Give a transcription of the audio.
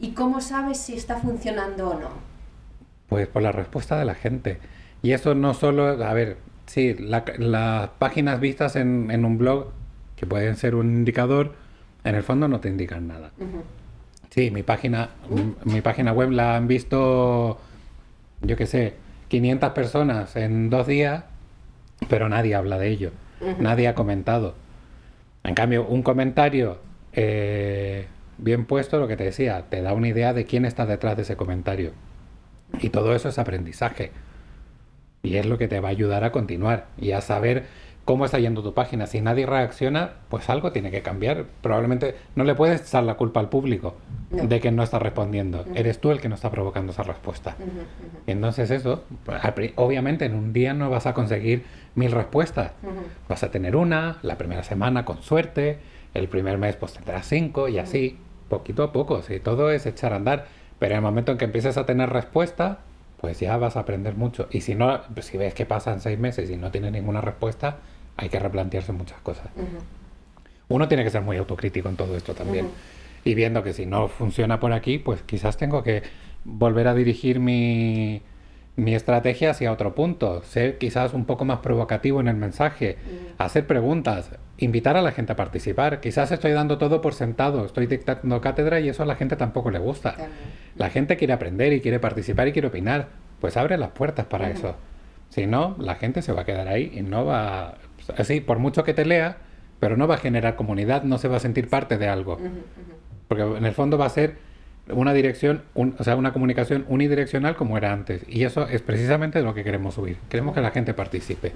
¿Y cómo sabes si está funcionando o no? Pues por la respuesta de la gente. Y eso no solo, a ver, sí, las páginas vistas en, un blog, que pueden ser un indicador, en el fondo no te indican nada. Sí, mi página, mi, página web la han visto, yo qué sé, 500 personas en dos días, pero nadie habla de ello. Nadie ha comentado. En cambio, un comentario eh, bien puesto, lo que te decía, te da una idea de quién está detrás de ese comentario. Y todo eso es aprendizaje. Y es lo que te va a ayudar a continuar y a saber cómo está yendo tu página. Si nadie reacciona, pues algo tiene que cambiar. Probablemente no le puedes echar la culpa al público de que no está respondiendo. Eres tú el que no está provocando esa respuesta. Entonces eso, obviamente en un día no vas a conseguir mil respuestas. Vas a tener una, la primera semana con suerte, el primer mes pues tendrás cinco y así, poquito a poco. Si todo es echar a andar. Pero en el momento en que empieces a tener respuesta, pues ya vas a aprender mucho. Y si no, pues si ves que pasan seis meses y no tienes ninguna respuesta, hay que replantearse muchas cosas. Uno tiene que ser muy autocrítico en todo esto también. Y viendo que si no funciona por aquí, pues quizás tengo que volver a dirigir mi, mi estrategia hacia otro punto, ser quizás un poco más provocativo en el mensaje, hacer preguntas, invitar a la gente a participar. Quizás estoy dando todo por sentado, estoy dictando cátedra y eso a la gente tampoco le gusta. La gente quiere aprender y quiere participar y quiere opinar. Pues abre las puertas para eso. Si no, la gente se va a quedar ahí y no va... Así, por mucho que te lea, pero no va a generar comunidad, no se va a sentir parte de algo. Porque en el fondo va a ser una dirección, o sea, una comunicación unidireccional como era antes. Y eso es precisamente lo que queremos subir. Queremos que la gente participe.